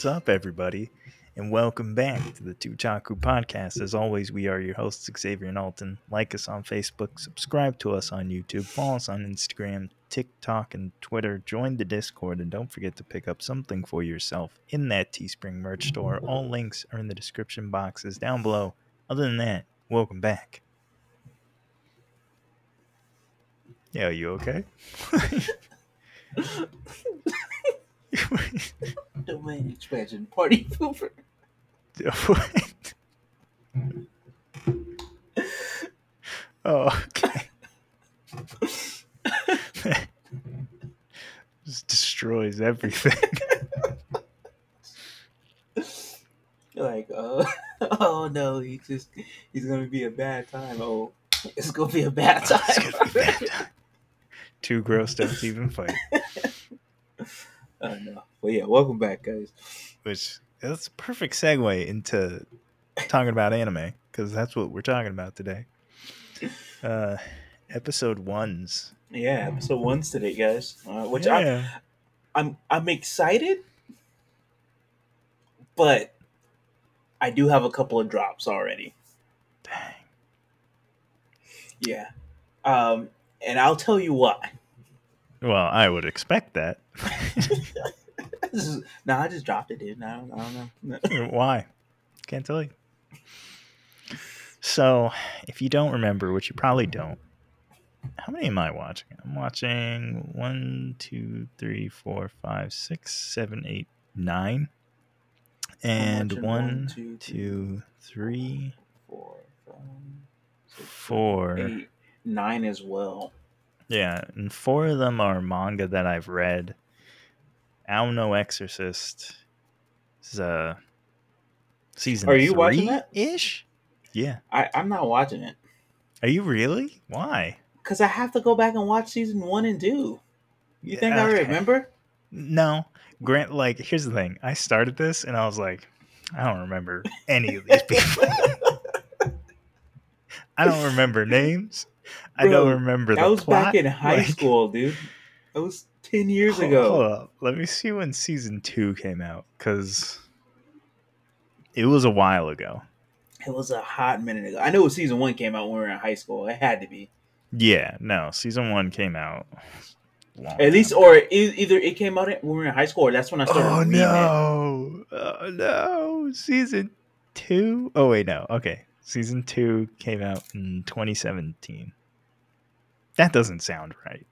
What's up, everybody? And welcome back to the Tootaku Podcast. As always, we are your hosts, Xavier and Alton. Like us on Facebook, subscribe to us on YouTube, follow us on Instagram, TikTok, and Twitter. Join the Discord, and don't forget to pick up something for yourself in that Teespring merch store. All links are in the description boxes down below. Other than that, welcome back. Yeah, are you okay? Domain expansion party pooper. What? oh, okay. Just destroys everything. like, uh, oh no, he just he's gonna be a bad time. Oh, it's gonna be a bad time. It's gonna be bad time. Two gross don't even fight. Oh no. Well, yeah. Welcome back, guys. Which that's a perfect segue into talking about anime because that's what we're talking about today. Uh, episode ones. Yeah, episode one's today, guys. Uh, which I'm. I'm I'm excited, but I do have a couple of drops already. Dang. Yeah. Um, and I'll tell you why. Well, I would expect that. no, nah, I just dropped it, dude. I don't, I don't know. Why? Can't tell you. So, if you don't remember, which you probably don't, how many am I watching? I'm watching one, two, three, four, five, six, seven, eight, nine. And one, one, two, two, three, Four, five, six, four. eight, nine as well. Yeah, and four of them are manga that I've read. Ao Exorcist is uh season Are you watching that? ish? Yeah. I, I'm not watching it Are you really? Why? because I have to go back and watch season one and two. You think Yeah, I remember? No. Grant like here's the thing. I started this and I was like, I don't remember any of these people. I don't remember names. I don't remember That was plot. back in high Like- school, dude. That was ten years Hold- ago. hold up. Let me see when season two came out because it was a while ago. It was a hot minute ago. I know season one came out when we were in high school. It had to be. Yeah, no, season one came out. At least, time or either it came out when we were in high school, or that's when I started. Oh it. no! Oh no! Season two. Oh wait, no. Okay, season two came out in 2017. That doesn't sound right.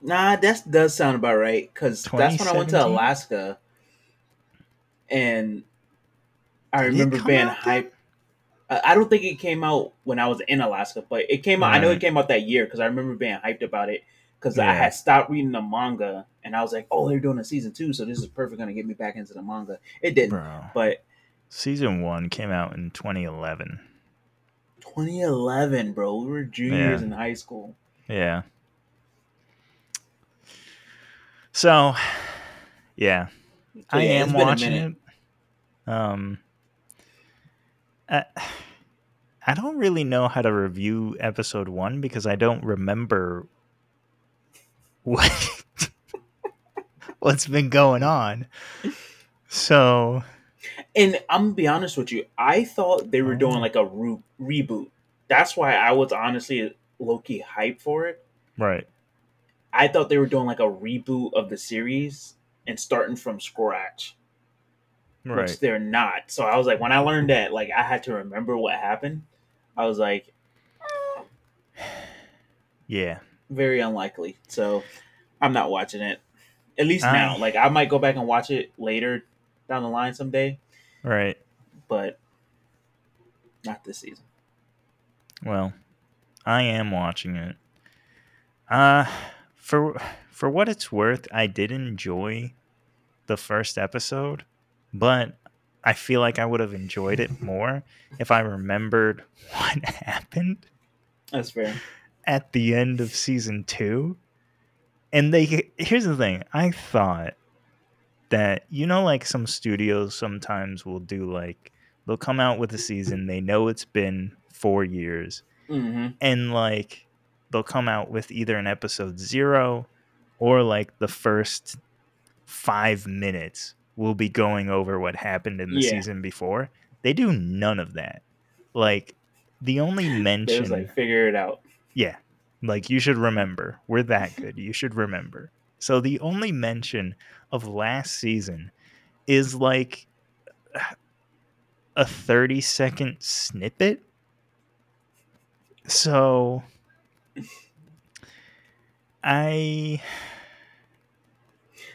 Nah, that does sound about right because that's when I went to Alaska, and I Did remember being hyped. I don't think it came out when I was in Alaska, but it came out. I know it came out that year because I remember being hyped about it because I had stopped reading the manga and I was like, "Oh, they're doing a season two, so this is perfect, gonna get me back into the manga." It didn't, Bro, but season one came out in 2011. 2011, bro, we were juniors Yeah. in high school. Yeah. So, yeah, So, I yeah, am it's been a watching it. Um, I, I don't really know how to review episode one because I don't remember what what's been going on. So, And I'm gonna be honest with you, I thought they were doing Oh. like a re- reboot. That's why I was honestly low key hyped for it. right, I thought they were doing like a reboot of the series and starting from scratch, Right. which they're not. So I was like, when I learned that, like I had to remember what happened. I was like, Yeah, very unlikely. So I'm not watching it. At least I- now. Like I might go back and watch it later down the line someday, right. but not this season. Well, I am watching it. Uh for for what it's worth, I did enjoy the first episode, but I feel like I would have enjoyed it more if I remembered what happened That's fair. at the end of season 2. And they here's the thing, I thought that you know like some studios sometimes will do like they'll come out with a season, they know it's been 4 years hmm and like they'll come out with either an episode zero or like the first five minutes will be going over what happened in the Yeah. season before. They do none of that. Like the only mention like figure it out. yeah. Like you should remember. We're that good. You should remember. So the only mention of last season is like a 30 second snippet. So I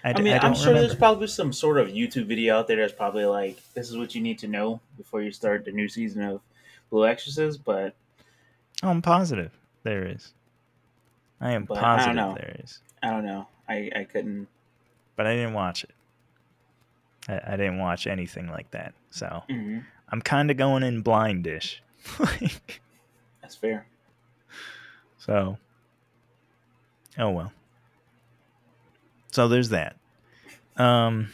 I, I mean, I mean, I'm don't sure there's probably some sort of YouTube video out there that's probably like, this is what you need to know before you start the new season of Blue Exorcist. But Oh, I'm positive there is. I am But I positive know. there is. I don't know. I, I couldn't. But I didn't watch it. I, I didn't watch anything like that. So mhm, I'm kind of going in blindish. Like, That's fair. so, oh well. So there's that. Um,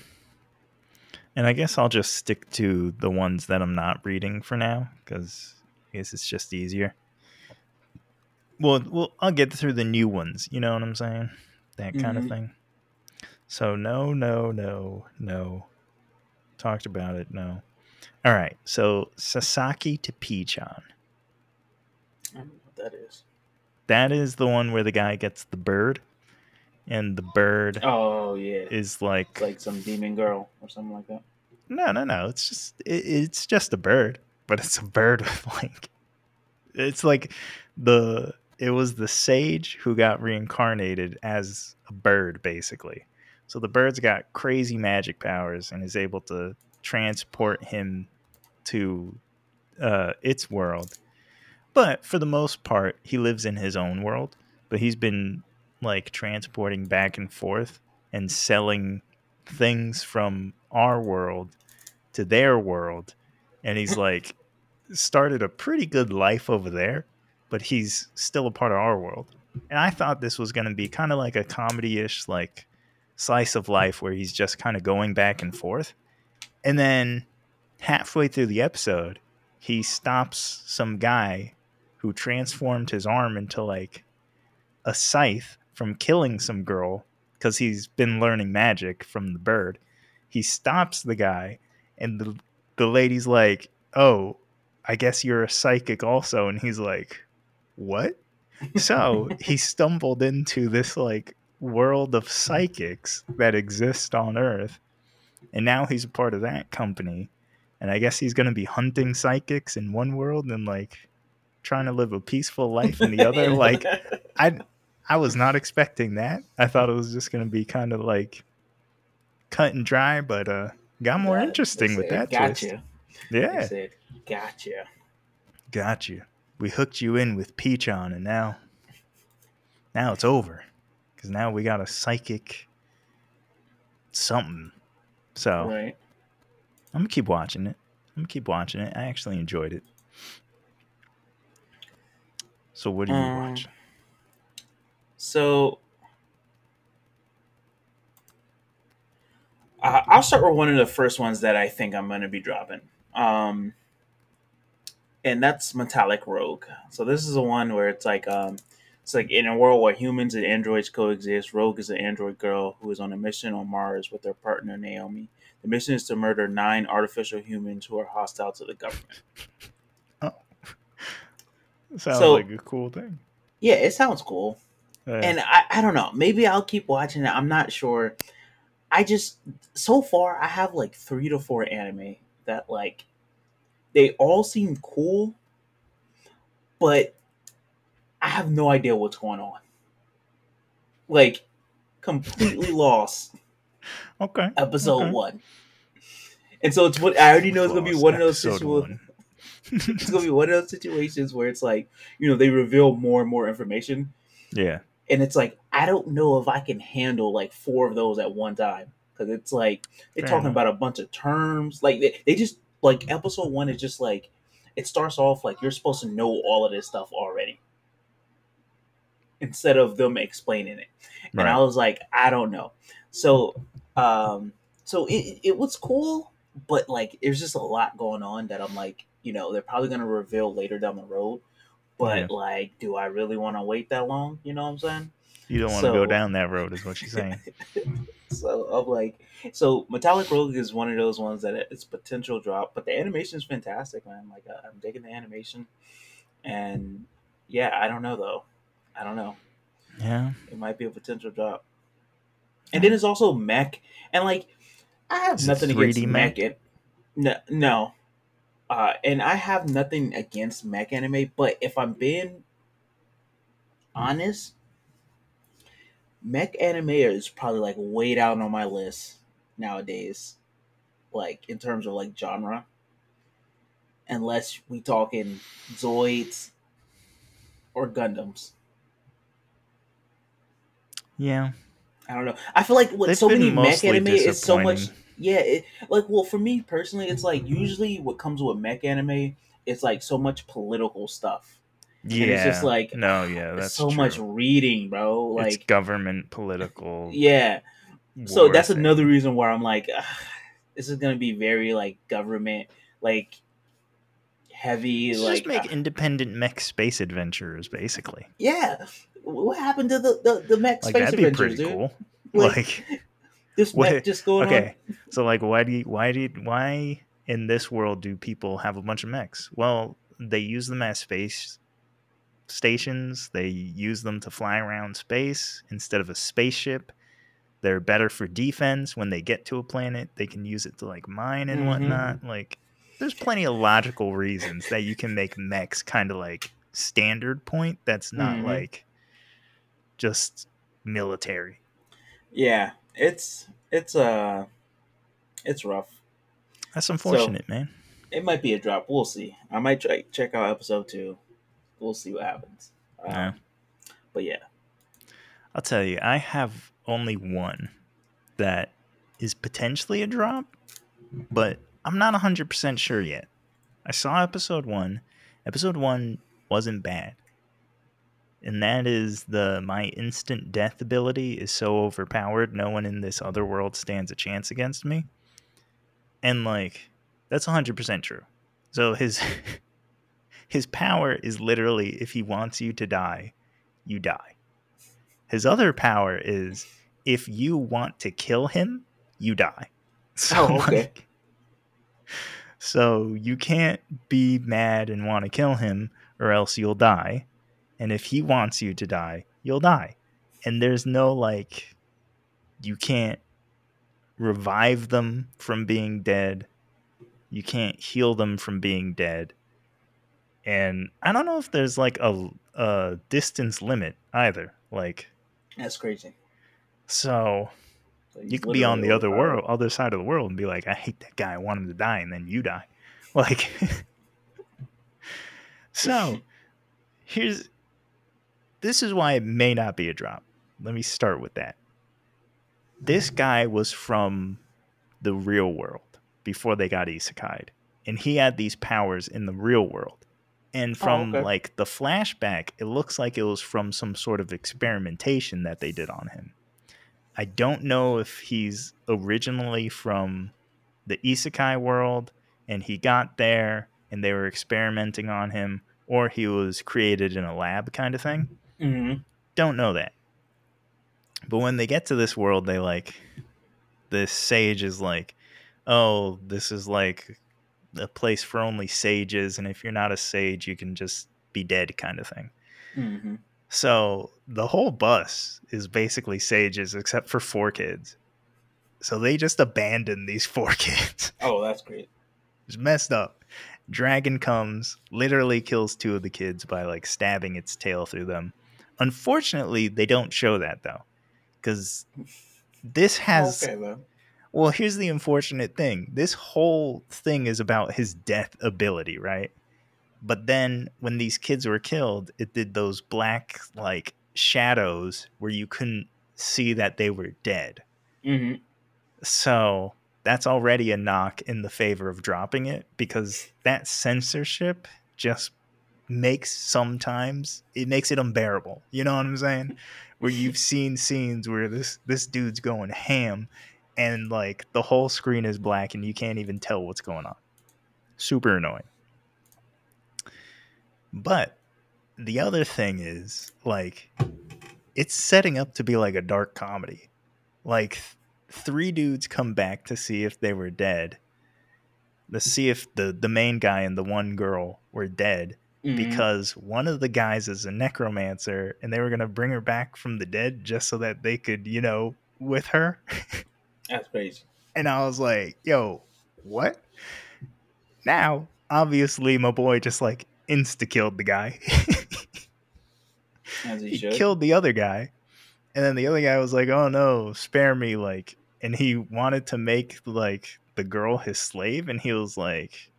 and I guess I'll just stick to the ones that I'm not reading for now because I guess it's just easier. Well, well, I'll get through the new ones. You know what I'm saying? That kind of Mhm. thing. So no, no, no, no. Talked about it. No. All right. So Sasaki to Pii-chan. I don't know what that is. That is the one where the guy gets the bird, and the bird Oh yeah, is like, it's like some demon girl or something like that. no, no, no. It's just it, it's just a bird, but it's a bird with like it's like the it was the sage who got reincarnated as a bird basically. So the bird's got crazy magic powers and is able to transport him to uh, its world. But for the most part, he lives in his own world. But he's been like transporting back and forth and selling things from our world to their world. And he's like started a pretty good life over there, but he's still a part of our world. And I thought this was going to be kind of like a comedy ish, like slice of life where he's just kind of going back and forth. And then halfway through the episode, he stops some guy who transformed his arm into like a scythe from killing some girl because he's been learning magic from the bird. He stops the guy, and the, the lady's like, Oh, I guess you're a psychic also. And he's like, What? So he stumbled into this like world of psychics that exist on Earth. And now he's a part of that company. And I guess he's going to be hunting psychics in one world and like trying to live a peaceful life in the other. like, I I was not expecting that. I thought it was just going to be kind of like cut and dry, but uh got more Yeah, interesting with said, that twist. Gotcha. They Yeah, gotcha. got you. We hooked you in with Pii-chan, and now now it's over because now we got a psychic something. So Right. I'm gonna keep watching it. I'm gonna keep watching it. I actually enjoyed it. So what do you Um, watch? So uh, I'll start with one of the first ones that I think I'm to be dropping. Um, and that's Metallic Rogue. So this is the one where it's like um, it's like in a world where humans and androids coexist. Rogue is an android girl who is on a mission on Mars with her partner Naomi. The mission is to murder nine artificial humans who are hostile to the government. Oh, sounds so- like a cool thing. Yeah, it sounds cool. Uh, and I, I don't know maybe i'll keep watching it i'm not sure i just so far i have like three to four anime that like they all seem cool but i have no idea what's going on like completely lost okay. episode Okay. one and so it's what i already know it's gonna be one of those situations it's gonna be one of those situations where it's like you know they reveal more and more information yeah. and it's like I don't know if I can handle like four of those at one time because it's like they're Fair talking enough. about a bunch of terms. Like they, they just like episode one is just like it starts off like you're supposed to know all of this stuff already instead of them explaining it. And I was like, I don't know. So, um, so it it was cool, but like there's just a lot going on that I'm like, you know, they're probably gonna reveal later down the road. But Yeah. like, do I really want to wait that long? You know what I'm saying? You don't want to go down that road, is what she's saying. So I'm like, so Metallic Rogue is one of those ones that it's potential drop, but the animation is fantastic, man. Like I- I'm digging the animation, and yeah, I don't know though. I don't know. Yeah. It might be a potential drop. And then it's also mech, and like I have nothing against 3D mech. mech? and- no, no. Uh, and I have nothing against mech anime, but if I'm being honest, mech anime is probably like way down on my list nowadays, like in terms of like genre. Unless we talking Zoids or Gundams. Yeah. I don't know. I feel like with They've so many mech anime, it's so much. Yeah, it, like well, for me personally, it's like usually what comes with mech anime, it's like so much political stuff. Yeah. it's just like, no, yeah, that's so true. much reading, bro. it's Like, government, political. yeah. So that's thing. another reason why I'm like, this is gonna be very like government, like heavy, Just like make uh, independent mech space adventurers, basically. yeah. What happened to the the, the mech Like space that'd be adventures, pretty dude? cool. Like, Like, this what- mech just going okay, so like, why do you, why do you, why in this world do people have a bunch of mechs? Well, they use them as space stations. They use them to fly around space instead of a spaceship. They're better for defense. When they get to a planet, they can use it to like mine and Mhm. whatnot. Like, there's plenty of logical reasons that you can make mechs kind of like standard point. That's not Mhm. like just military. Yeah, it's it's uh it's rough. That's unfortunate, man. It might be a drop. We'll see. I might try check out episode two. We'll see what happens. Um, Yeah. But yeah. I'll tell you, I have only one that is potentially a drop, but I'm not 100% sure yet. I saw episode one. Episode one wasn't bad. And that is the my instant death ability is so overpowered, no one in this other world stands a chance against me. And like, that's 100% true. So his his power is literally if he wants you to die, you die. His other power is if you want to kill him, you die. So, Oh, okay. like- so you can't be mad and want to kill him, or else you'll die. And if he wants you to die, you'll die. And there's no like, you can't revive them from being dead. You can't heal them from being dead. And I don't know if there's like a, a distance limit either. Like, That's crazy. so you could be on the other overpowered. world, other side of the world, and be like, "I hate that guy. I want him to die," and then you die. Like, so here's this is why it may not be a drop. Let me start with that. This guy was from the real world before they got isekai'd, and he had these powers in the real world. And from okay. like the flashback, it looks like it was from some sort of experimentation that they did on him. I don't know if he's originally from the isekai world and he got there and they were experimenting on him, or he was created in a lab kind of thing. Mhm. Don't know that. But when they get to this world, they like this sage is like, oh, this is like a place for only sages, and if you're not a sage, you can just be dead kind of thing. Mhm. So the whole bus is basically sages except for four kids. So they just abandon these four kids. Oh, that's great. it's messed up. Dragon comes, literally kills two of the kids by like stabbing its tail through them. Unfortunately, they don't show that though. Because this has okay, though. Well, here's the unfortunate thing. This whole thing is about his death ability, right? But then when these kids were killed, it did those black like shadows where you couldn't see that they were dead. Mhm. So that's already a knock in the favor of dropping it because that censorship just makes sometimes it makes it unbearable. You know what I'm saying? Where you've seen scenes where this this dude's going ham and like the whole screen is black and you can't even tell what's going on. Super annoying. But the other thing is like it's setting up to be like a dark comedy. Like th- three dudes come back to see if they were dead. To see if the the main guy and the one girl were dead Mhm. because one of the guys is a necromancer and they were going to bring her back from the dead just so that they could, you know, with her. that's crazy. And I was like, yo, what? Now, obviously, my boy just like insta killed the guy. As he, he killed the other guy. And then the other guy was like, oh no, spare me. Like, and he wanted to make like the girl his slave. And he was like,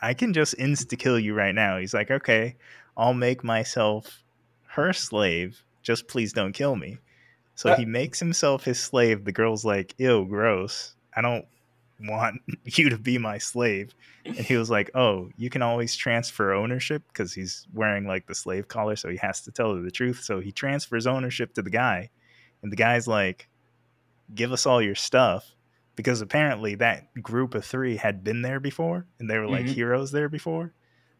I can just insta kill you right now. He's like, okay, I'll make myself her slave. Just please don't kill me. So Uh- he makes himself his slave. The girl's like, ew, gross. I don't want you to be my slave. And he was like, oh, you can always transfer ownership because he's wearing like the slave collar. So he has to tell her the truth. So he transfers ownership to the guy. And the guy's like, give us all your stuff. Because apparently that group of three had been there before and they were like Mhm. heroes there before.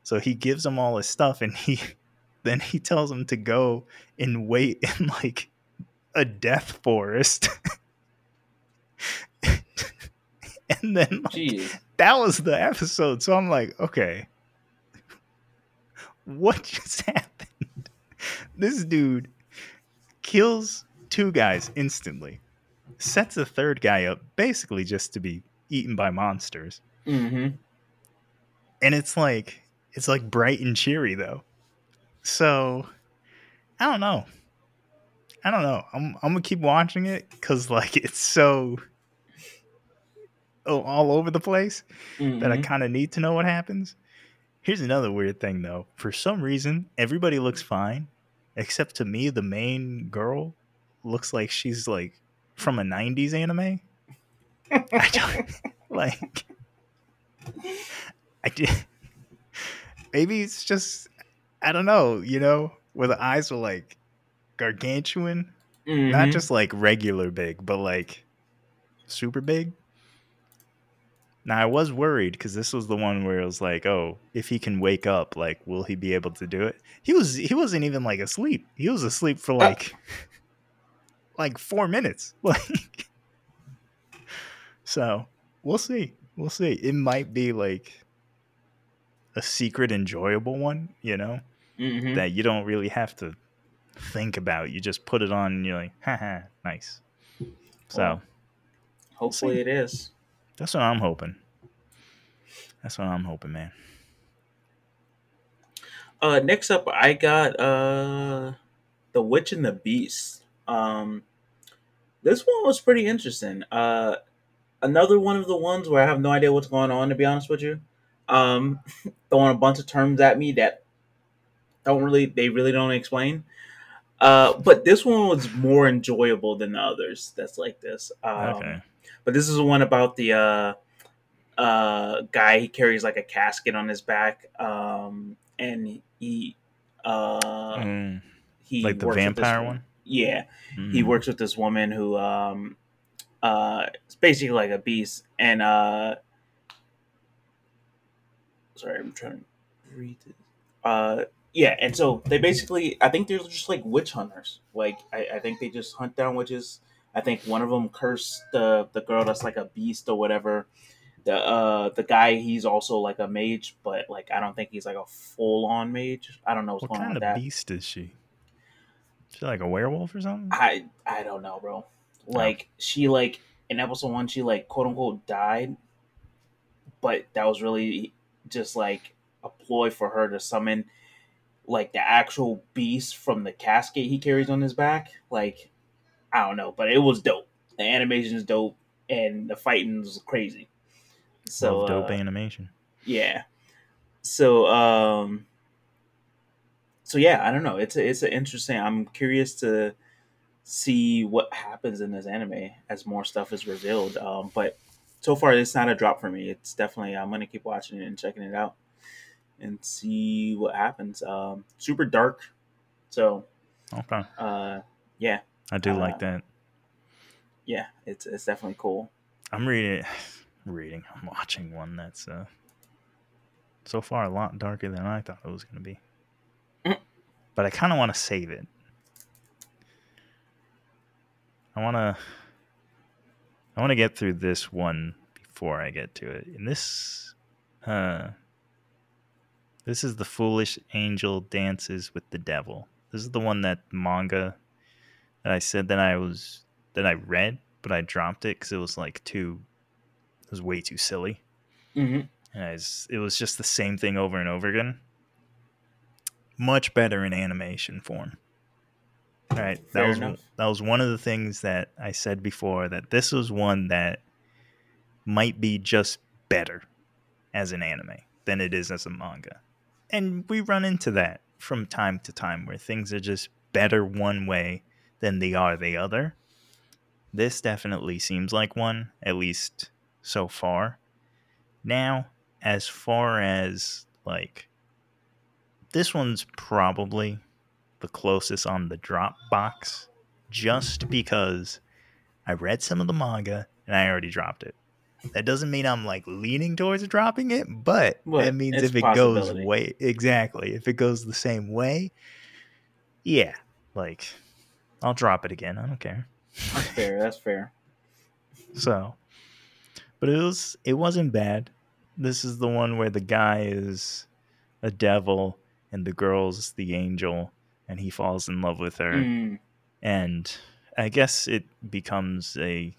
So he gives them all his stuff and he then he tells them to go and wait in like a death forest. and then like, that was the episode. So I'm like, okay, what just happened? This dude kills two guys instantly, sets a third guy up basically just to be eaten by monsters. hmm And it's like, it's like bright and cheery though. So I don't know. I don't know. I'm I'm gonna keep watching it because like it's so oh, all over the place. that I Mm-hmm. kind of need to know what happens. Here's another weird thing though. For some reason, everybody looks fine, except to me, the main girl looks like she's like from a '90s anime. I don't like. I did. Maybe it's just I don't know. You know, where the eyes were like gargantuan, not Mhm. just like regular big, but like super big. Now I was worried because this was the one where it was like, oh, if he can wake up, like, will he be able to do it? He was he wasn't even like asleep. He was asleep for like like four minutes. Like so we'll see. We'll see. It might be like a secret enjoyable one, you know, Mhm. that you don't really have to think about. You just put it on and you're like, haha, nice. So Well, Hopefully see. it is. That's what I'm hoping. That's what I'm hoping, man. Uh, next up, I got uh, the Witch and the Beast. Um, this one was pretty interesting. Uh, another one of the ones where I have no idea what's going on. To be honest with you, um, throwing a bunch of terms at me that don't really they really don't explain. Uh, but this one was more enjoyable than the others. That's like this. Um, okay. But this is the one about the uh, uh, guy. He carries like a casket on his back, um, and he uh, Mm, he like the works with this vampire one? Yeah, he Mm. works with this woman who um, uh, it's basically like a beast, and uh, sorry, I'm trying to read this. Uh, yeah, and so they basically, I think they're just like witch hunters. Like I, I think they just hunt down witches. I think one of them cursed the the girl that's like a beast or whatever. The uh the guy he's also like a mage, but like I don't think he's like a full on mage. I don't know what's What going on kind with of that. beast is she? She like a werewolf or something? I I don't know, bro. Like she like in episode one, she like quote unquote died, but that was really just like a ploy for her to summon like the actual beast from the casket he carries on his back. Like I don't know, but it was dope. The animation is dope, and the fighting was crazy. So Love dope uh, animation. yeah. So um so yeah, I don't know. It's a, it's an interesting. I'm curious to see what happens in this anime as more stuff is revealed. Um but so far it's not a drop for me. It's definitely I'm going to keep watching it and checking it out and see what happens. Um super dark. So Okay. uh yeah, I do uh, like that. yeah, it's it's definitely cool. I'm reading reading. I'm watching one that's uh so far a lot darker than I thought it was gonna be. Mm. But I kinda wanna save it. I want to I want to get through this one before I get to it. And this uh this is the foolish angel dances with the devil. This is the one that manga that I said that I was that I read, but I dropped it cuz it was like too it was way too silly. hmm And I was, it was just the same thing over and over again. Much better in animation form. All right, that Fair was enough. that was one of the things that I said before that this was one that might be just better as an anime than it is as a manga. And we run into that from time to time where things are just better one way than they are the other. This definitely seems like one, at least so far. Now, as far as like this one's probably the closest on the drop box just because I read some of the manga and I already dropped it. That doesn't mean I'm like leaning towards dropping it, but Well, that means if it goes way exactly, if it goes the same way, yeah, like I'll drop it again. I don't care. That's fair. That's fair. So, but it was it wasn't bad. This is the one where the guy is a devil and the girl's the angel, and he falls in love with her, Mm, and I guess it becomes a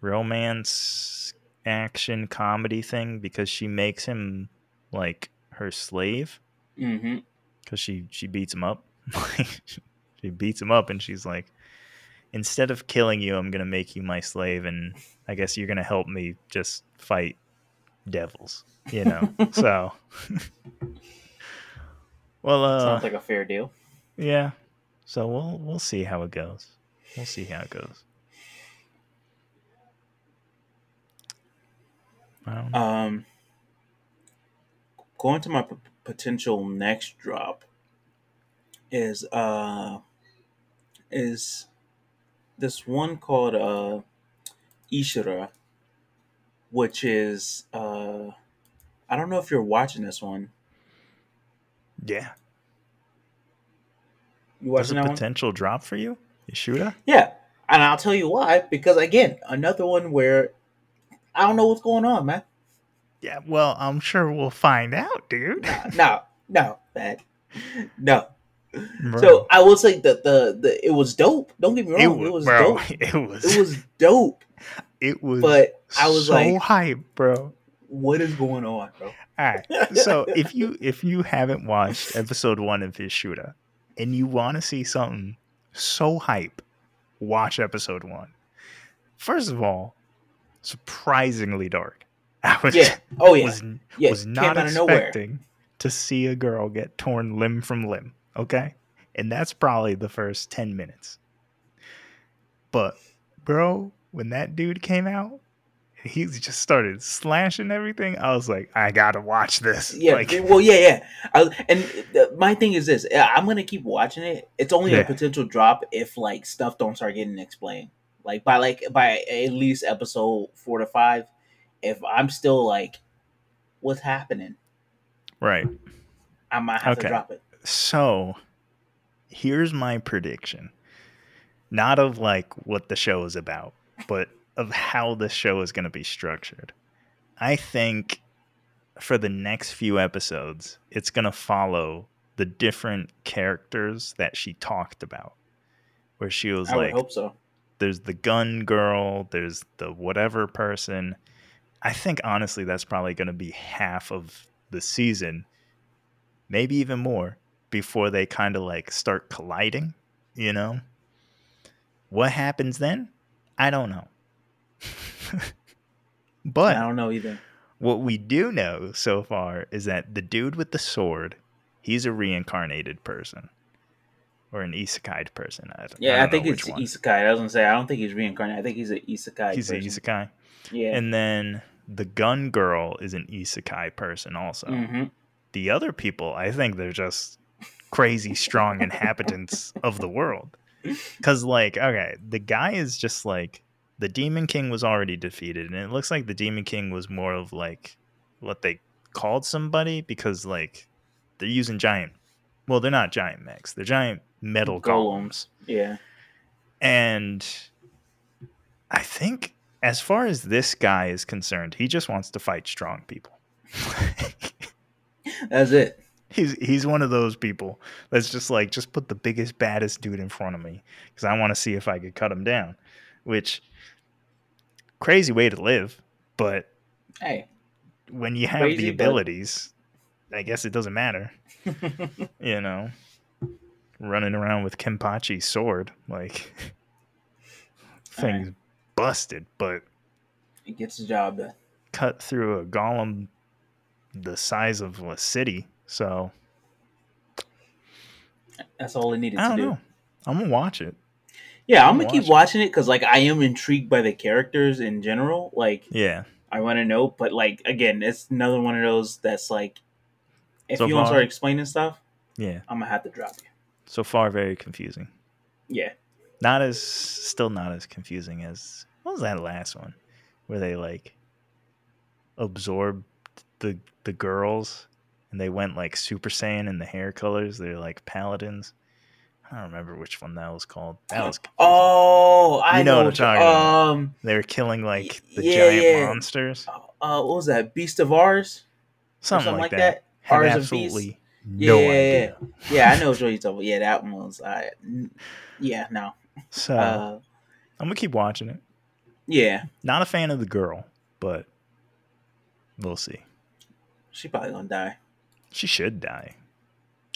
romance action comedy thing because she makes him like her slave because she she beats him up. she beats him up, and she's like, instead of killing you, I'm gonna make you my slave, and I guess you're gonna help me just fight devils. You know, so. well, uh, Sounds like a fair deal. yeah. So we'll we'll see how it goes. We'll see how it goes. Um, going to my p- potential next drop is uh is this one called uh Ishura, which is uh I don't know if you're watching this one. yeah. You watching a that one? potential drop for you, Ishura. Yeah, and I'll tell you why. Because again, another one where I don't know what's going on, man. Yeah. Well, I'm sure we'll find out, dude. No, no, man, no. Bro. So I will say that the, the it was dope. Don't get me wrong, it, wa- was bro, dope. It was. It was dope, It was. but I was so like, hype, bro. what is going on, bro? All right. So if you if you haven't watched episode one of Ishura and you want to see something so hype, watch episode one. First of all, surprisingly dark. I was Yeah. Oh yeah. was yeah. was not expecting to see a girl get torn limb from limb. Okay, and that's probably the first ten minutes. But bro, when that dude came out, he just started slashing everything. I was like, I gotta watch this. Yeah. like, well, yeah, yeah. I, and the, my thing is this: I'm gonna keep watching it. It's only Yeah. a potential drop if like stuff don't start getting explained. Like by like by at least episode four to five. If I'm still like, what's happening? right. I might have Okay. to drop it. So here's my prediction. Not of like what the show is about, but of how the show is going to be structured. I think for the next few episodes, it's going to follow the different characters that she talked about. Where she was I like, hope so. There's the gun girl, there's the whatever person. I think honestly that's probably going to be half of the season, maybe even more before they kind of like start colliding, you know? What happens then? I don't know. but I don't know either. what we do know so far is that the dude with the sword, he's a reincarnated person or an isekai person. I, don't- Yeah, I, don't think it's one. isekai. I was gonna say I don't think he's reincarnated. I think he's an isekai. He's an person. isekai. Yeah. And then the gun girl is an isekai person also. hmm The other people, I think they're just crazy strong inhabitants of the world. Cuz like, okay, the guy is just like the Demon King was already defeated and it looks like the Demon King was more of like what they called somebody because like they're using giant well, they're not giant mechs. They're giant metal golems. Golems. Yeah. And I think, as far as this guy is concerned, he just wants to fight strong people. That's it. he's he's one of those people that's just like just put the biggest baddest dude in front of me because I want to see if I could cut him down. Which crazy way to live, but Hey. when you have Crazy, the abilities, I guess it doesn't matter. You know, running around with Kenpachi's sword, like thing's busted, but it gets the job done. cut through a golem the size of a city. So That's all it needed I to don't do. know. I'm gonna watch it. Yeah, I'm I'm gonna keep watching. watching it because like I am intrigued by the characters in general. Like Yeah. I want to know, but like again, it's another one of those that's like, if So you want to start explaining stuff, Yeah. I'm gonna have to drop you. So far, very confusing. Yeah, Not as, still not as confusing as what was that last one, where they like absorbed the the girls and they went like Super Saiyan in the hair colors. They're like paladins. I don't remember which one that was called. That was confusing. Oh, I You know what I'm talking about. Um, they were killing like the Yeah, giant yeah. monsters, uh, what was that? Beast of Ours, Or something, like, that. Had Ours of absolutely yeah, no yeah, idea. Yeah, I know what you're talking about. Yeah, that one was. I, yeah, no. So Uh, I'm gonna keep watching it. yeah, Not a fan of the girl, but we'll see. she probably gonna die. She should die.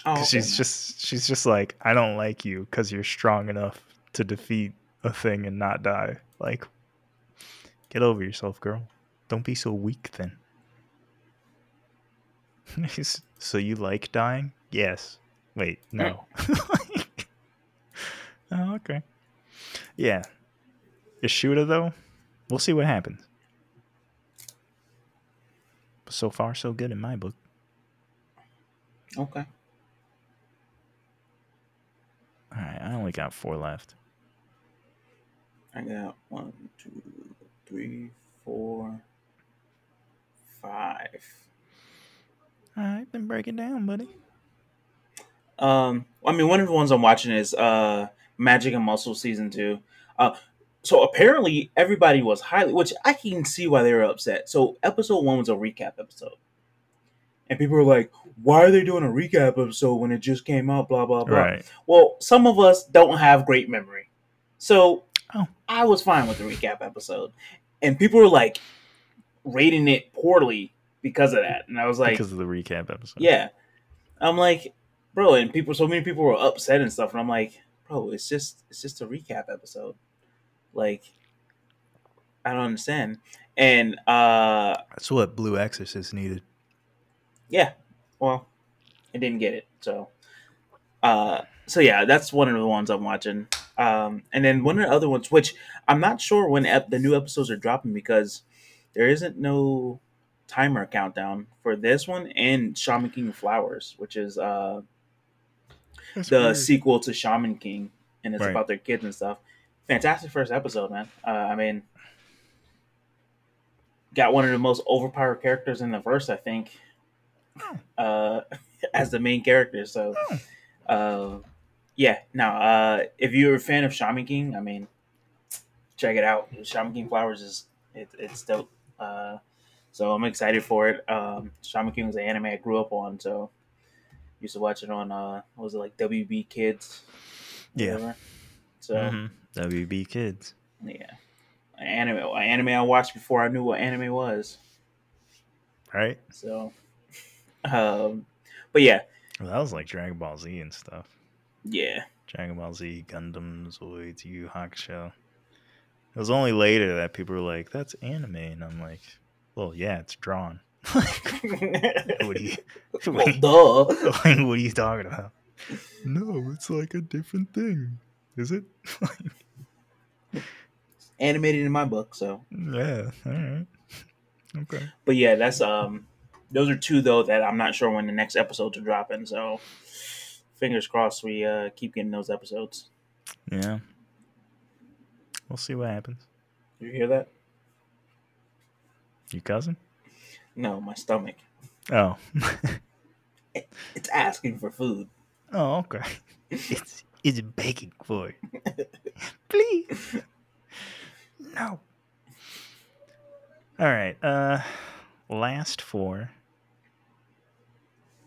Oh, okay, she's just she's just like I don't like you because you're strong enough to defeat a thing and not die. Like, get over yourself, girl. Don't be so weak then. So you like dying? Yes. Wait, no. oh, okay. Yeah. Ishura though, we'll see what happens. But so far, so good in my book. okay. All right, I only got four left. I got one, two, three, four, five. All right, then break it down, buddy. Um, I mean, one of the ones I'm watching is uh, Magic and Muscle season two. Uh, so apparently everybody was highly, which I can see why they were upset. So episode one was a recap episode, and people were like, "Why are they doing a recap episode when it just came out?" Blah blah blah. Right. Well, some of us don't have great memory, so Oh. I was fine with the recap episode, and people were like rating it poorly because of that, and I was like, because of the recap episode. yeah. I'm like, bro, and people so many people were upset and stuff, and I'm like, bro, it's just it's just a recap episode. Like I don't understand. And uh That's what Blue Exorcist needed. yeah, well, I didn't get it. So uh so yeah, that's one of the ones I'm watching. Um and then one of the other ones which I'm not sure when ep- the new episodes are dropping because there isn't no timer countdown for this one and Shaman King Flowers, which is uh the sequel to Shaman King, and it's Right. about their kids and stuff. Fantastic first episode, man. Uh, I mean, got one of the most overpowered characters in the verse, I think, uh, as the main character. So, uh, yeah. Now, uh, if you're a fan of Shaman King, I mean, check it out. Shaman King Flowers is it, it's dope. Uh, so I'm excited for it. Um, Shaman King was an anime I grew up on, so used to watch it on uh, what was it like WB Kids? Yeah. whatever. So Mhm. WB Kids. yeah, An anime an anime I watched before I knew what anime was. Right? So, um, but yeah, Well, that was like Dragon Ball Z and stuff. yeah, Dragon Ball Z, Gundam, Zoids, Yu Hakusho. It was only later that people were like, "That's anime," and I'm like, "Well, yeah, it's drawn." what are you? well, What duh. are you, what are you talking about? No, it's like a different thing. Is it? Animated in my book, so. yeah. All right. Okay. But yeah, that's um, those are two though that I'm not sure when the next episodes are dropping. So, fingers crossed we uh keep getting those episodes. Yeah. We'll see what happens. You hear that? Your cousin? No, my stomach. Oh. It's asking for food. oh, okay. It's is begging for it. Please. No. All right. Uh last four.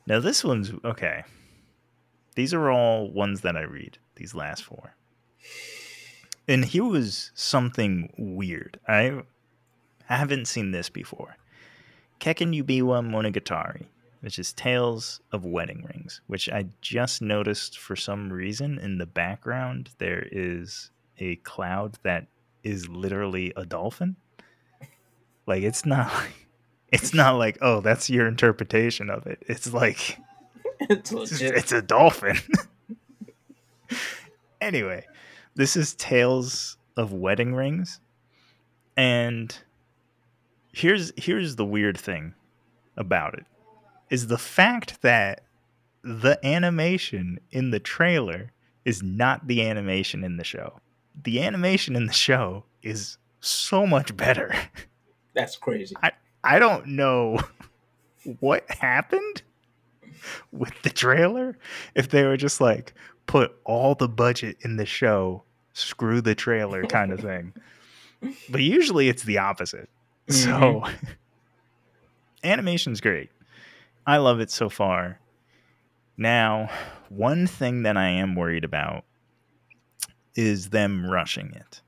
Now this one's okay. These are all ones that I read, these last four. And here was something weird. I haven't seen this before. Kekkon Yubiwa Monogatari, which is Tales of Wedding Rings, which I just noticed for some reason in the background there is a cloud that is literally a dolphin. Like it's not it's not like, oh, that's your interpretation of it. It's like it's it's, a dolphin. anyway, this is Tales of Wedding Rings. And here's here's the weird thing about it is the fact that the animation in the trailer is not the animation in the show. The animation in the show is so much better. That's crazy. I I don't know what happened with the trailer. If they were just like, put all the budget in the show, screw the trailer kind of thing. But usually it's the opposite. Mm-hmm. So animation's great. I love it so far. Now, one thing that I am worried about is them rushing it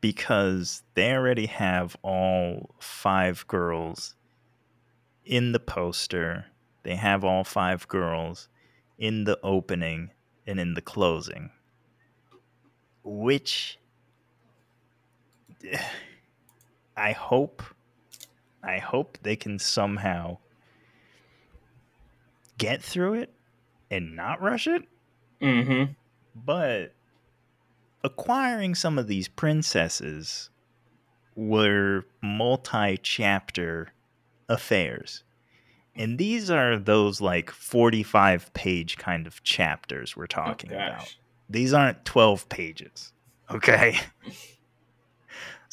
because they already have all five girls in the poster. They have all five girls in the opening and in the closing, which I hope I hope they can somehow get through it and not rush it. Mm-hmm. but acquiring some of these princesses were multi-chapter affairs. And these are those like 45 page kind of chapters we're talking about. These aren't 12 pages okay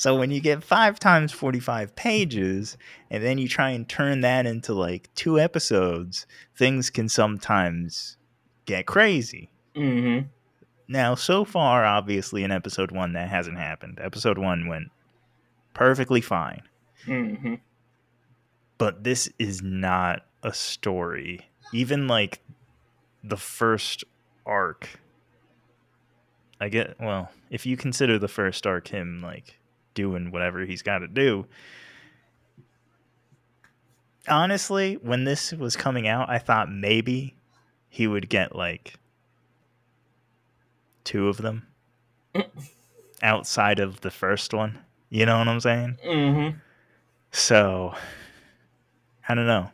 so when you get five times 45 pages and then you try and turn that into like two episodes things can sometimes get crazy Mm-hmm. now, so far, obviously, in episode one, that hasn't happened. Episode one went perfectly fine, Mm-hmm. but this is not a story. Even like the first arc, I get, well, if you consider the first arc him like doing whatever he's got to do. Honestly, when this was coming out, I thought maybe he would get like two of them outside of the first one. You know what I'm saying? Mm-hmm. So, I don't know.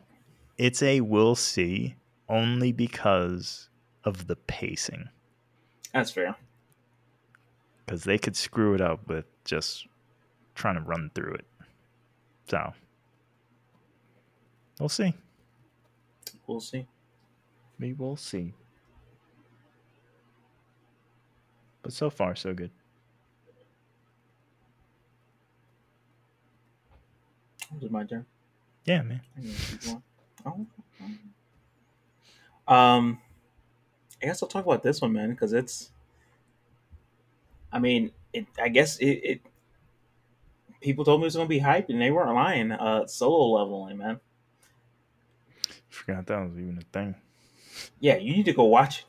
It's a we'll see only because of the pacing. That's fair. Because they could screw it up with just trying to run through it. So, we'll see. We'll see. We will see. But so far, so good. Is it my turn? Yeah, man. I can keep going. Oh. Um, I guess I'll talk about this one, man, because it's. I mean, it. I guess it, it. People told me it was gonna be hype, and they weren't lying. Uh, solo leveling, man. Forgot that was even a thing. Yeah, you need to go watch it.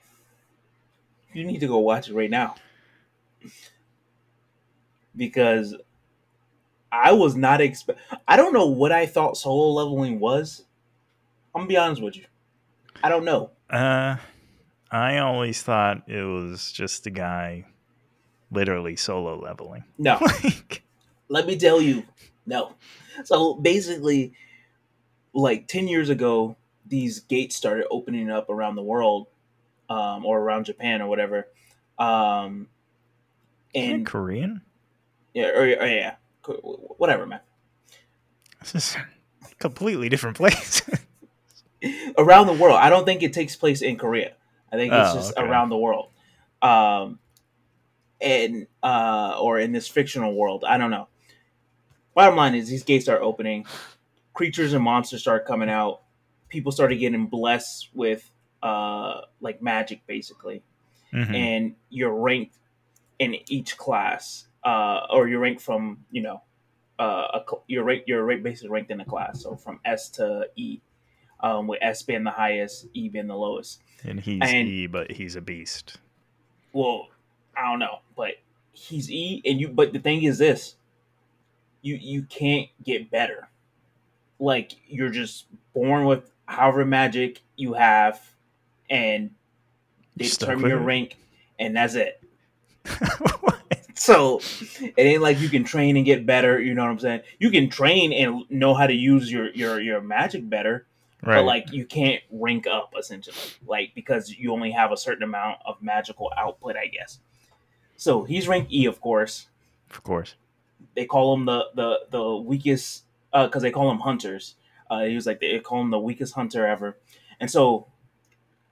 You need to go watch it right now. Because I was not expect. I don't know what I thought solo leveling was. I'm gonna be honest with you. I don't know. Uh, I always thought it was just a guy literally solo leveling. No, like, let me tell you, no. So basically, like ten years ago, these gates started opening up around the world, um, or around Japan or whatever. Um, and Korean? yeah, or, or yeah, whatever, man. This is a completely different place. around the world. I don't think it takes place in Korea. I think it's Oh, just okay. around the world, um, and uh, or in this fictional world. I don't know. Bottom line is these gates start opening, creatures and monsters start coming out. People started getting blessed with uh, like magic, basically, Mhm. and you're ranked in each class, uh, or you're ranked from you know, uh, a, you're ranked you're ranked, basically ranked in a class, so from S to E, um, with S being the highest, E being the lowest. and he's and- E, but he's a beast. Well, I don't know, but he's E, and you. But the thing is this: you you can't get better. Like you're just born with however magic you have, and they determine your rank, and that's it. So it ain't like you can train and get better. You know what I'm saying? You can train and know how to use your your your magic better, right. but like you can't rank up essentially, like because you only have a certain amount of magical output, I guess. So he's ranked E, of course. of course. They call him the the the weakest uh because they call him hunters. Uh, he was like they call him the weakest hunter ever, and so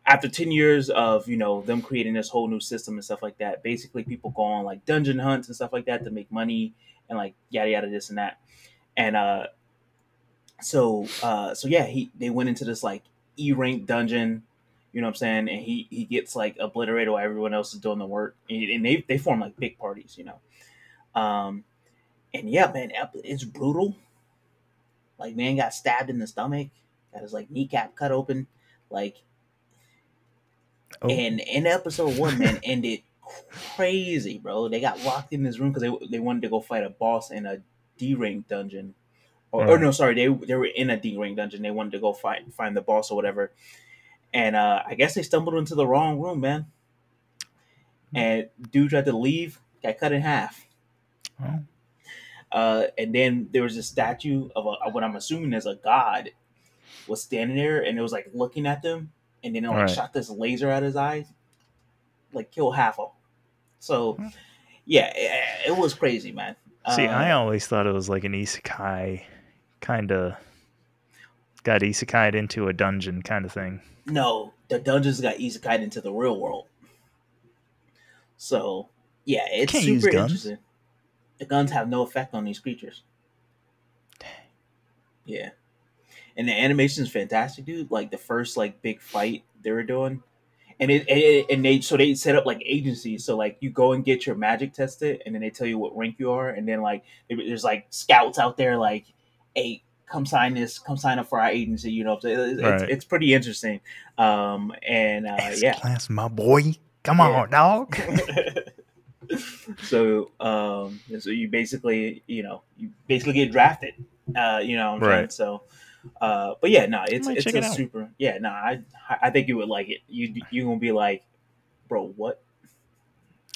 after 10 years of you know them creating this whole new system and stuff like that basically people go on like dungeon hunts and stuff like that to make money and like yada yada this and that. And uh so uh so yeah he they went into this like e rank dungeon you know what i'm saying? And he he gets like obliterated while everyone else is doing the work. And, and they they form like big parties you know? Um and yeah man it's brutal like man got stabbed in the stomach got his like kneecap cut open like Oh, and in episode one, man, ended crazy, bro. They got locked in this room because they they wanted to go fight a boss in a D rank dungeon, or, or no, sorry, they they were in a D rank dungeon. They wanted to go fight find the boss or whatever, and uh, I guess they stumbled into the wrong room, man. And dude tried to leave, got cut in half. Uh, and then there was a statue of a, what I'm assuming is a god was standing there, and it was like looking at them, and then it like Right. shot this laser out his eyes, like kill half of. 'em. So, Hmm. yeah, it, it was crazy, man. see, Uh, I always thought it was like an isekai, kind of got isekai'd into a dungeon kind of thing. no, the dungeons got isekai into the real world. So, yeah, it's super interesting. The guns have no effect on these creatures. Dang. Yeah. And the animation is fantastic, dude. Like the first like big fight they were doing. And it, it and they so they set up like agencies. So like you go and get your magic tested and then they tell you what rank you are and then like there's like scouts out there like, hey, come sign this, come sign up for our agency, you know. what I'm saying? It's, Right. it's, it's pretty interesting. Um and uh yeah. class, my boy. Come Yeah. on, dog. so um so you basically you know you basically get drafted uh you know what I'm saying? Right. so uh but yeah no it's might it's a it super yeah no i i think you would like it you you gonna be like bro what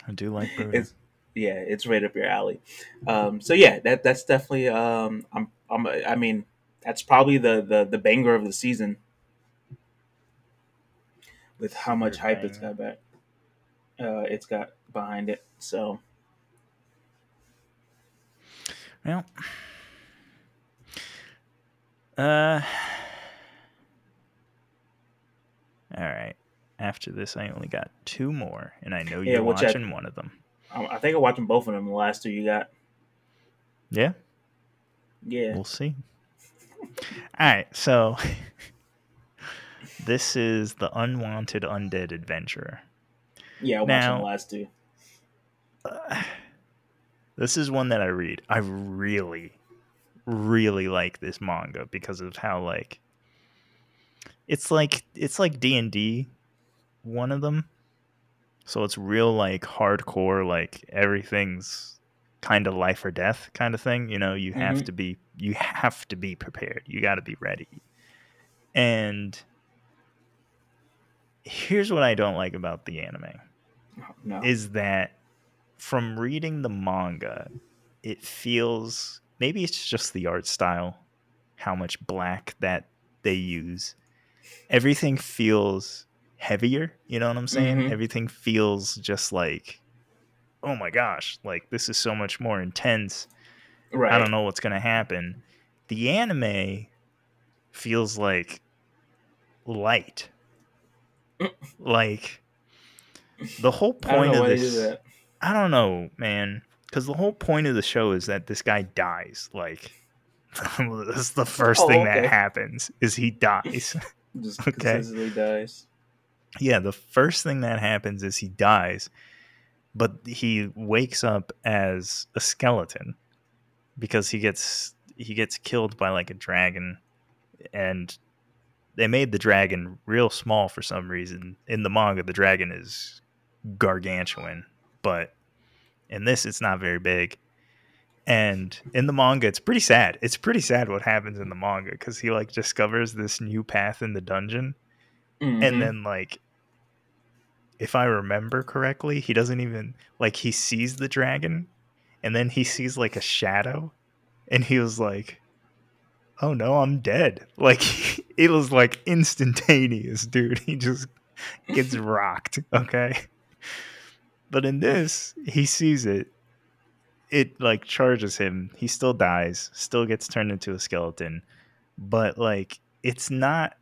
I do like Bruno. it's yeah it's right up your alley um so yeah that that's definitely um i'm i'm i mean that's probably the the the banger of the season with how much hype it's got back uh it's got behind it so. Well, uh, all right. After this, I only got two more, and I know Yeah, you're which I- watching one of them. I, I think i'm watching both of them the last two you got. Yeah, yeah. We'll see. All right, so. This is the unwanted undead adventurer. yeah i'm watching Now- the last two Uh, this is one that I read. I really, really like this manga because of how like it's like it's like D and D, one of them. So it's real like hardcore, like everything's kind of life or death kind of thing. You know, you have Mhm. to be you have to be prepared. You got to be ready. And here's what I don't like about the anime no is that from reading the manga, it feels maybe it's just the art style, how much black that they use. Everything feels heavier, you know what I'm saying? Mhm. Everything feels just like, oh my gosh, like this is so much more intense. right I don't know what's going to happen. The anime feels like light. like the whole point of why they do this I don't know, man. Because the whole point of the show is that this guy dies. Like, that's the first Oh, thing okay. that happens is he dies. just Okay. consistently dies yeah, the first thing that happens is he dies, but he wakes up as a skeleton because he gets he gets killed by like a dragon and they made the dragon real small for some reason. In the manga the dragon is gargantuan, but in this it's not very big. And in the manga it's pretty sad. It's pretty sad what happens in the manga cuz he like discovers this new path in the dungeon Mhm. and then like if i remember correctly he doesn't even like he sees the dragon and then he sees like a shadow and he was like oh no i'm dead like it was like instantaneous dude he just gets rocked okay but in this he sees it. It like charges him. He still dies still gets turned into a skeleton. But like it's not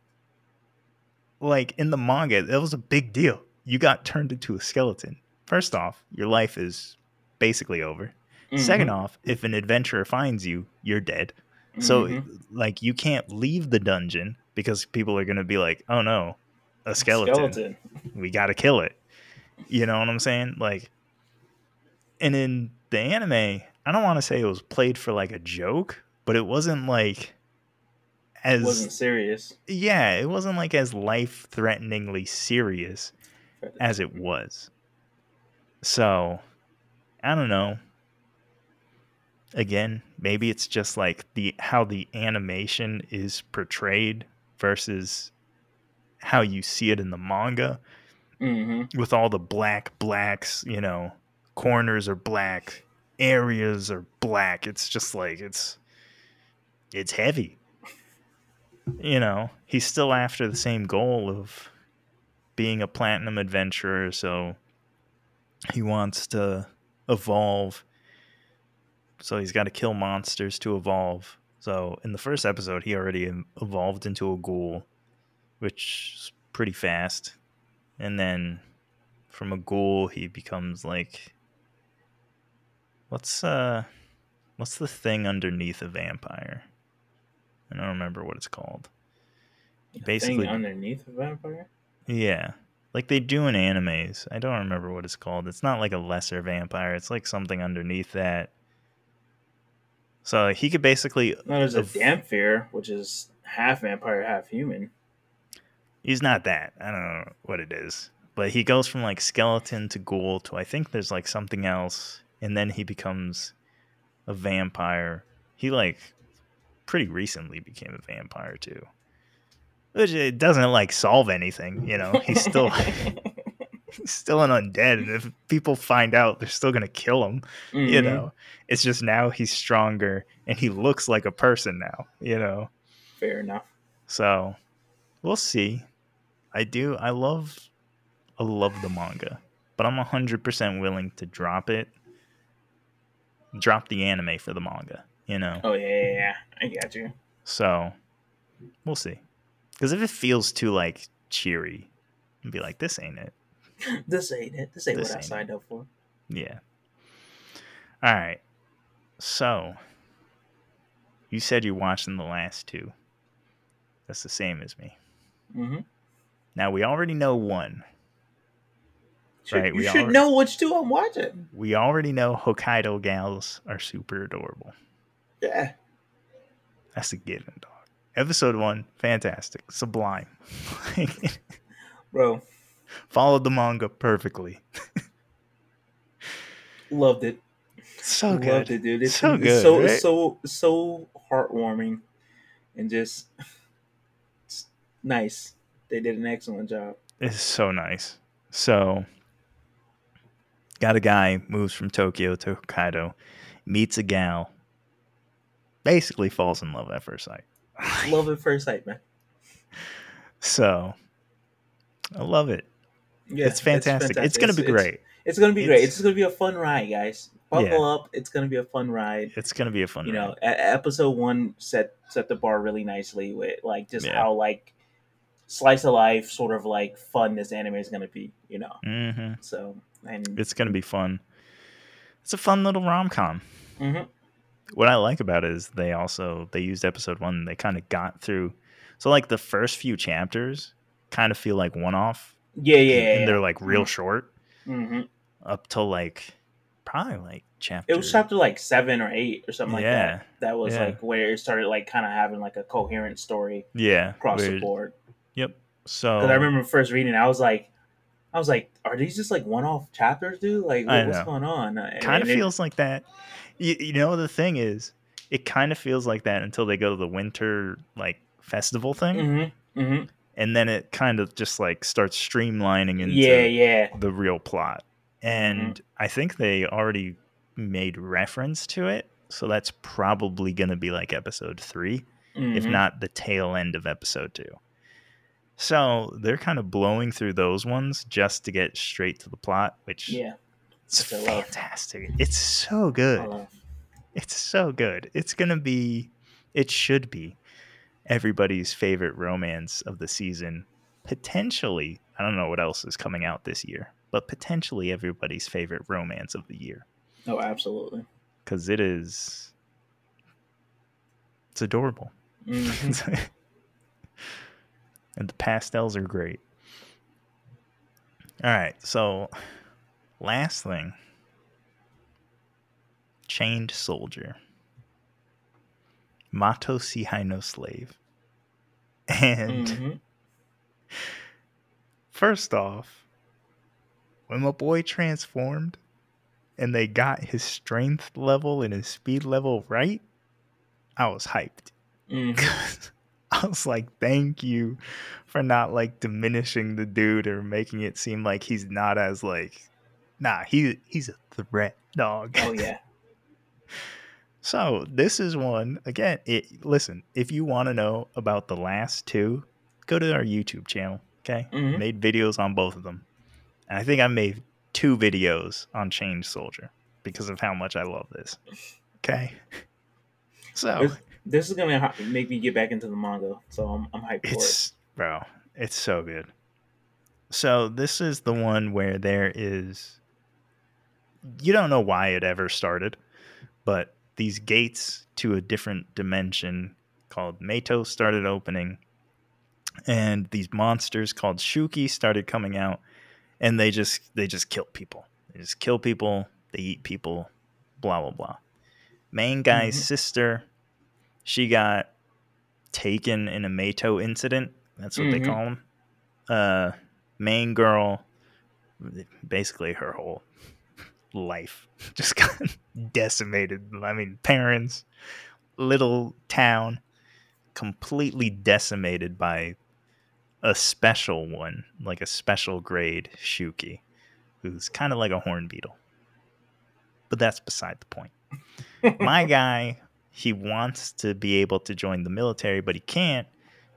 like in the manga that was a big deal. You got turned into a skeleton. First off your life is basically over. Second Mhm. off if an adventurer finds you you're dead. So Mhm. like you can't leave the dungeon because people are going to be like oh no a skeleton, skeleton. we got to kill it you know what i'm saying like and in the anime i don't want to say it was played for like a joke but it wasn't like as it wasn't serious. yeah, it wasn't like as life threateningly serious as it was. So, I don't know. Again, maybe it's just like the how the animation is portrayed versus how you see it in the manga hmm with all the black blacks, you know, corners are black, areas are black. It's just like it's it's heavy. You know, he's still after the same goal of being a platinum adventurer, so he wants to evolve. So he's got to kill monsters to evolve. So in the first episode, he already evolved into a ghoul, which is pretty fast. And then from a ghoul, he becomes like what's uh what's the thing underneath a vampire? I don't remember what it's called. Basically- Thing underneath a vampire. Yeah. Like they do in animes. I don't remember what it's called. It's not like a lesser vampire. It's like something underneath that. So he could basically No, there's a Dhampir, which is half vampire, half human. He's not that. I don't know what it is. But he goes from like skeleton to ghoul to I think there's like something else and then he becomes a vampire. He like pretty recently became a vampire too. Which it doesn't like solve anything, you know. He's still he's still an undead and if people find out they're still going to kill him. you Mhm. know it's just now he's stronger and he looks like a person now you know Fair enough. so we'll see i do i love i love the manga but i'm 100% willing to drop it drop the anime for the manga you know Oh yeah, yeah, yeah. I got you. so we'll see because if it feels too like cheery and be like this ain't it This ain't it. This ain't This what I ain't it. signed up for. Yeah. All right. So, you said you're watching the last two. That's the same as me. hmm Now, we already know one. Should, Right, you we should know which two I'm watching. We already know Hokkaido gals are super adorable. Yeah. That's a given, dog. Episode one, fantastic. Sublime. Bro, Followed the manga perfectly. loved it. So loved good. it, dude. It's So it's good, So right? so so heartwarming, and just it's nice. They did an excellent job. It's so nice. So, got a guy moves from Tokyo to Hokkaido, meets a gal, basically falls in love at first sight. Love at first sight, man. So, I love it. Yeah, it's fantastic. It's, gonna be great. It's, gonna be great. It's- It's gonna be a fun ride, guys. Buckle up. It's gonna be a fun ride. It's gonna be a fun. you know, e- episode one set set the bar really nicely with like just Yeah. how like slice of life sort of like fun this anime is gonna be. You know, hmm so and It's gonna be fun. It's a fun little rom com. mhm. What I like about it is they also they used episode one. They kind of got through. So like the first few chapters kind of feel like one off Yeah, yeah, yeah. and they're like real Mhm. short up till like probably like chapter. It was chapter like seven or eight or something like that. That was yeah. like where it started like kind of having like a coherent story yeah across the board. Yep. So Because I remember first reading, I was like, I was like, are these just like one-off chapters, dude? Like, what, what's going on? Kind of and it- feels like that. You, you know the thing is, it kind of feels like that until they go to the winter like festival thing, Mhm, mhm. and then it kind of just like starts streamlining into Yeah, yeah. the real plot. And Mm-hmm. I think they already made reference to it, so that's probably going to be like episode 3 if Mhm. not the tail end of episode two. So they're kind of blowing through those ones just to get straight to the plot, which Yeah, it's I love. fantastic. It's so good. It's so good. It's gonna be. It should be everybody's favorite romance of the season. Potentially, I don't know what else is coming out this year, but potentially everybody's favorite romance of the year Oh, absolutely. because it is. It's adorable. Mhm. and the pastels are great. All right, so last thing Chained Soldier. Mato Seihei no Slave. And Mhm. first off, when my boy transformed and they got his strength level and his speed level right, I was hyped. Mhm. I was like, thank you for not like diminishing the dude or making it seem like he's not as like, nah, he he's a threat, dog. Oh yeah. So this is one again. It listen, if you want to know about the last two, go to our YouTube channel. Okay, Mhm. made videos on both of them, and I think I made two videos on Chained Soldier because of how much I love this. Okay, so This, is gonna make me get back into the manga, so I'm I'm hyped for it. It's bro, it's so good. So this is the one where there is you don't know why it ever started, but these gates to a different dimension called Mato started opening and these monsters called Shuki started coming out and they just they just kill people. They just kill people, they eat people, blah blah blah. Main guy's Mhm. sister, she got taken in a Mato incident. That's what they Mhm. call them. Uh, main girl, basically her whole life just got decimated. I mean, parents, little town, completely decimated by a special one, like a special grade Shuki, who's kind of like a horn beetle. But that's beside the point my guy, he wants to be able to join the military, but he can't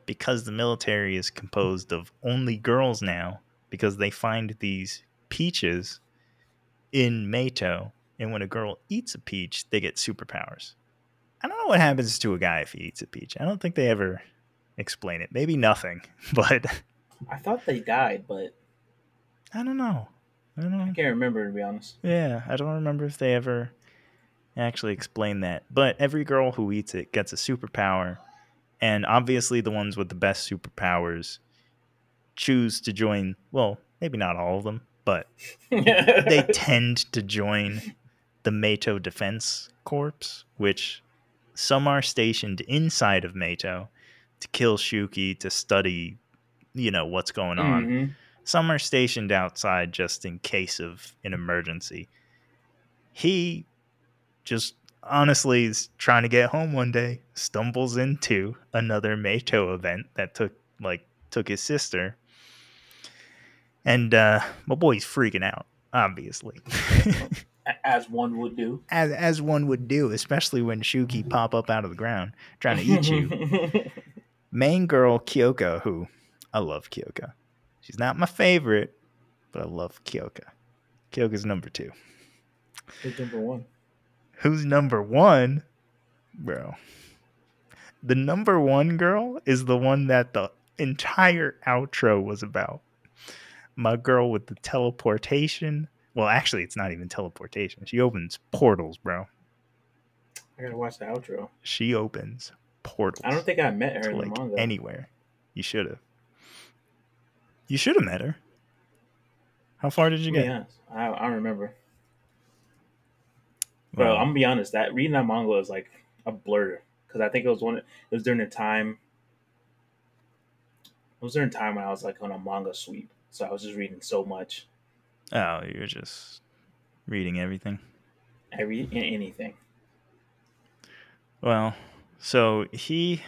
because the military is composed of only girls now because they find these peaches in Mato. And when a girl eats a peach, they get superpowers. I don't know what happens to a guy if he eats a peach. I don't think they ever explain it. Maybe nothing, but I thought they died, but I don't know. I don't know. I can't remember to be honest. Yeah, I don't remember if they ever actually explain that. But every girl who eats it gets a superpower. And obviously, the ones with the best superpowers choose to join. Well, maybe not all of them, but they tend to join the Mato Defense Corps, which some are stationed inside of Mato to kill Shuki to study, you know, what's going on. Mhm. Some are stationed outside just in case of an emergency. He just honestly is trying to get home one day, stumbles into another Mato event that took like took his sister. And uh my boy's freaking out, obviously. As one would do. as as one would do, especially when Shuki pop up out of the ground trying to eat you. Main girl Kyoko, who I love Kyoko. She's not my favorite, but I love Kyoko. Kyoko's number two. Who's number one? Who's number one? Bro. The number one girl is the one that the entire outro was about. My girl with the teleportation. Well, actually, it's not even teleportation. She opens portals, bro. I gotta watch the outro. She opens portals. I don't think I met her like the manga. anywhere. You should have. You should have met her. How far did you get? Yeah, I, I remember. Bro, Well, I'm gonna be honest. That reading that manga was like a blur because I think it was one. It was during the time. It was during time when I was like on a manga sweep, so I was just reading so much. oh, you're just reading everything. I read anything. Well, so he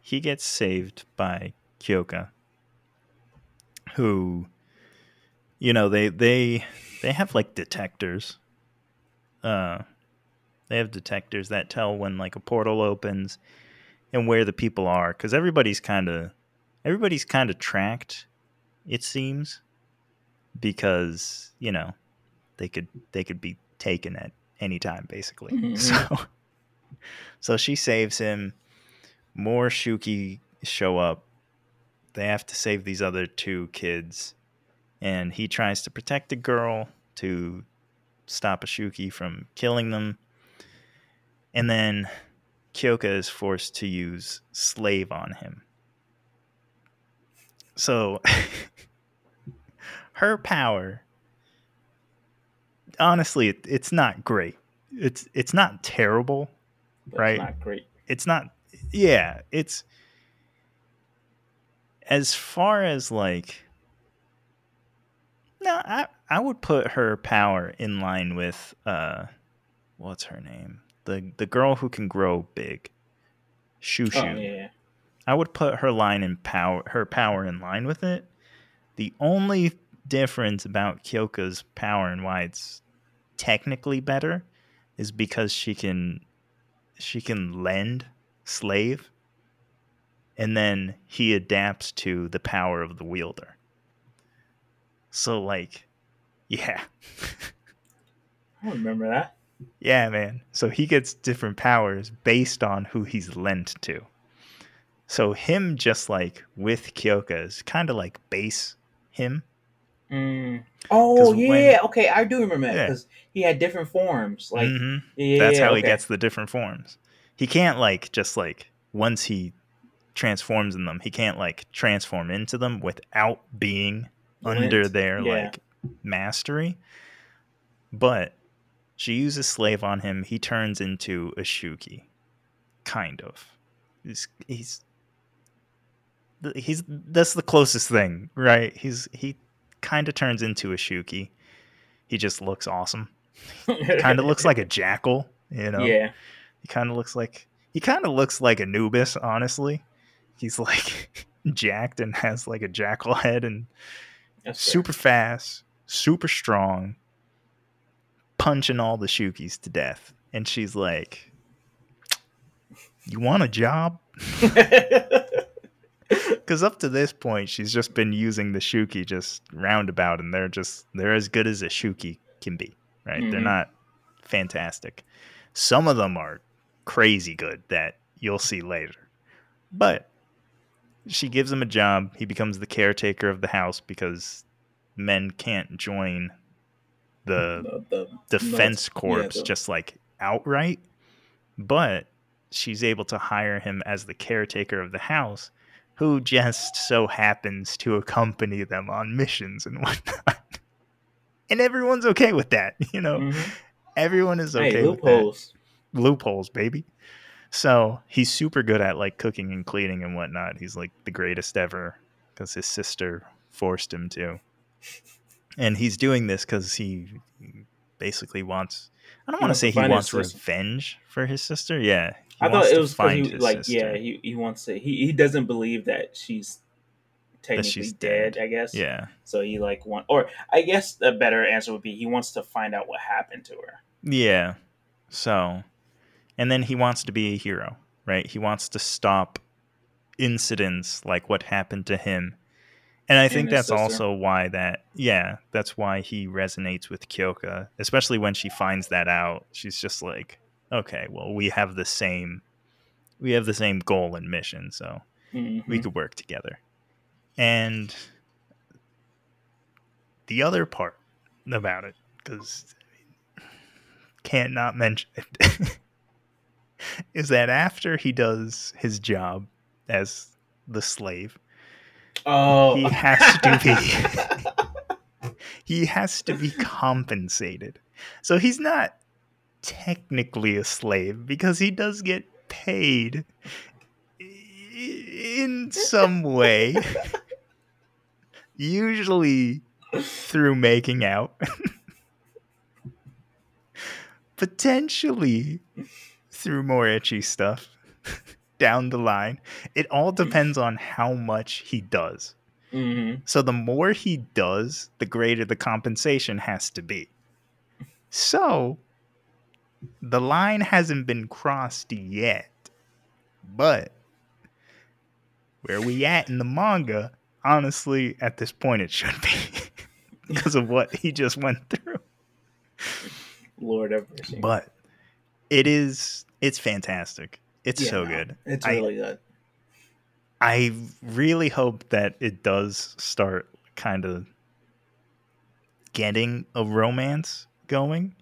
he gets saved by Kyoka, who, you know, they they they have like detectors. Uh, they have detectors that tell when like a portal opens and where the people are, because everybody's kind of everybody's kind of tracked. It seems because you know they could they could be taken at any time basically. Mhm. So so she saves him. More Shuki show up. They have to save these other two kids. And he tries to protect the girl to stop a Shuki from killing them. And then Kyoka is forced to use slave on him. So her power honestly it, it's not great. It's it's not terrible But Right. It's not great. it's not yeah it's as far as like no i i would put her power in line with uh what's her name? The the girl who can grow big. Shushu. Oh yeah. i would put her line in power her power in line with it. The only difference about kyoka's power and why it's technically better is because she can she can lend slave and then he adapts to the power of the wielder. So like yeah I remember that. yeah man so he gets different powers based on who he's lent to so him just like with kyoka is kind of like base him Mm. Oh yeah, when- okay, I do remember that Yeah. because he had different forms. Like Mhm. yeah, that's yeah, how he gets the different forms he can't like just like once he transforms in them he can't like transform into them without being under their yeah. like mastery but she uses slave on him he turns into a shuki kind of he's he's he's that's the closest thing right he's he kind of turns into a shuki he just looks awesome kind of looks like a jackal you know yeah. he kind of looks like he kind of looks like Anubis, honestly. He's like jacked and has like a jackal head and That's fair. super fast, super strong, punching all the Shukis to death. And she's like, "You want a job?" Because up to this point, she's just been using the Shuki just roundabout, and they're just they're as good as a Shuki can be, right? They're Mhm. not fantastic. Some of them are crazy good that you'll see later, but she gives him a job. He becomes the caretaker of the house because men can't join the the, defense yeah, corps the- just like outright, but she's able to hire him as the caretaker of the house, who just so happens to accompany them on missions and whatnot. And everyone's okay with that, you know. Mhm. Everyone is okay hey, with that loopholes. loopholes, baby. So he's super good at like cooking and cleaning and whatnot. He's like the greatest ever because his sister forced him to. And he's doing this because he basically wants. I don't want to say he wants revenge for his sister. Yeah, I thought it was find he like sister. yeah he, he wants to he, he doesn't believe that she's technically she's dead, dead. I guess yeah, so he like want or I guess a better answer would be he wants to find out what happened to her yeah. So, and then he wants to be a hero, right? He wants to stop incidents like what happened to him. And I think that's sister. also why that yeah, that's why he resonates with Kyoka, especially when she finds that out. She's just like, okay, well, we have the same we have the same goal and mission, so Mhm. we could work together. And the other part about it, because can't not mention it, is that after he does his job as the slave, oh he has to be he has to be compensated. So he's not technically a slave because he does get paid in some way. Usually through making out. Potentially through more itchy stuff down the line. It all depends on how much he does. Mm-hmm. So the more he does, the greater the compensation has to be. So the line hasn't been crossed yet. But where we at in the manga, honestly, at this point it should be because of what he just went through. Lord have mercy. But it is it's fantastic. It's Yeah, so no, good. It's I- really good. I really hope that it does start kind of getting a romance going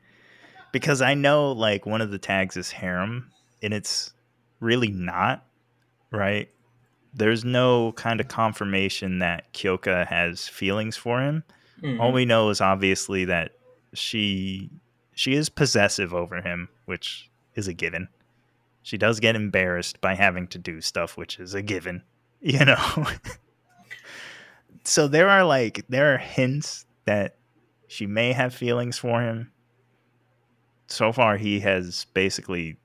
because I know like one of the tags is harem and it's really not, right? There's no kind of confirmation that Kyoka has feelings for him. Mhm. All we know is obviously that she she is possessive over him, which is a given. She does get embarrassed by having to do stuff, which is a given, you know. so there are like there are hints that she may have feelings for him. So far he has basically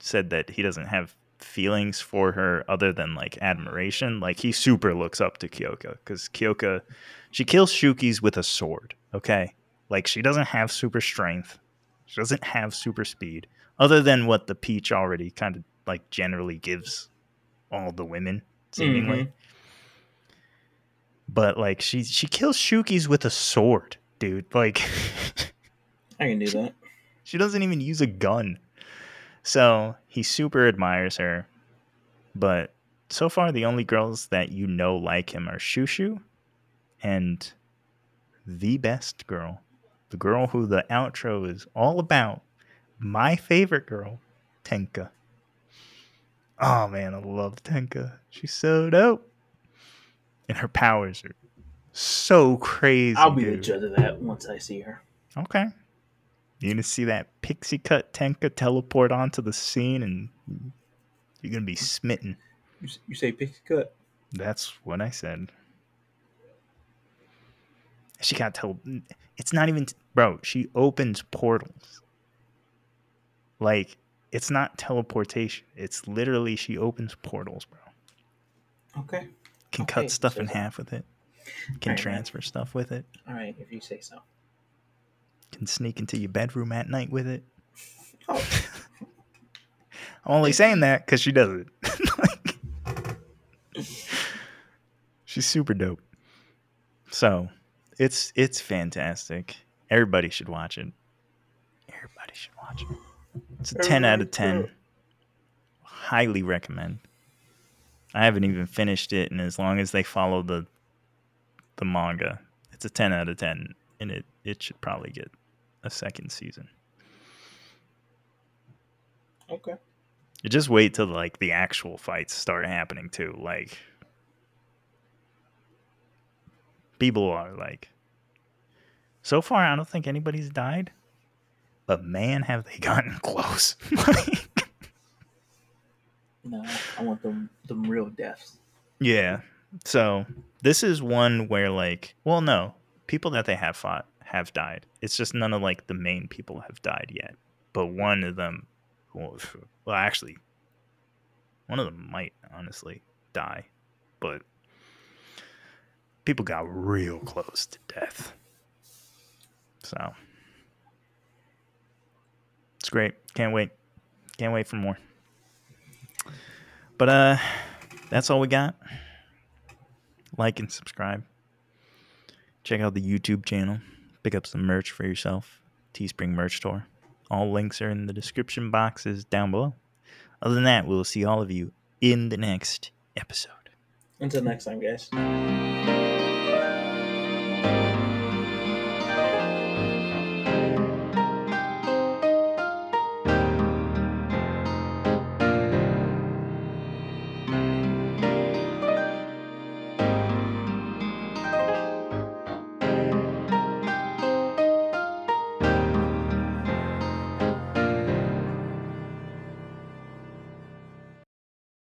said that he doesn't have feelings for her other than like admiration. Like he super looks up to Kyoka cuz Kyoka she kills Shukis with a sword, okay? Like she doesn't have super strength. She doesn't have super speed other than what the peach already kind of like generally gives all the women seemingly. Mhm. But like she she kills Shukis with a sword, dude. Like I can do that. she doesn't even use a gun. So he super admires her. But so far the only girls that you know like him are Shushu and the best girl. The girl who the outro is all about. My favorite girl, Tenka. Oh man, I love Tenka. She's so dope. And her powers are so crazy. I'll be the judge of that once I see her. Okay. You're gonna see that pixie cut Tenka teleport onto the scene and you're gonna be smitten. You, say pixie cut? That's what I said. She got tele it's not even bro, she opens portals. Like it's not teleportation. It's literally she opens portals, bro. Okay. Can Okay, cut stuff so- in half with it. Can Alright, man. transfer stuff with it. All right, if you say so. Can sneak into your bedroom at night with it. Oh, I'm only saying that because she does it. Like, she's super dope. So it's it's fantastic. Everybody should watch it. Everybody should watch it. It's a ten out of ten. Everybody Highly recommend. I haven't even finished it, and as long as they follow the the manga, it's a ten out of ten, and it it should probably get a second season. okay. You just wait till like the actual fights start happening too. Like people are like so far I don't think anybody's died. But man have they gotten close. No, I want them them real deaths. yeah. So this is one where like well no, people that they have fought have died. It's just none of like the main people have died yet. But one of them well, well actually one of them might honestly die. But people got real close to death. So it's great. Can't wait. Can't wait for more. But uh that's all we got. Like and subscribe. Check out the YouTube channel. Pick up some merch for yourself. Teespring merch store. All links are in the description boxes down below. Other than that, we'll see all of you in the next episode. Until next time, guys.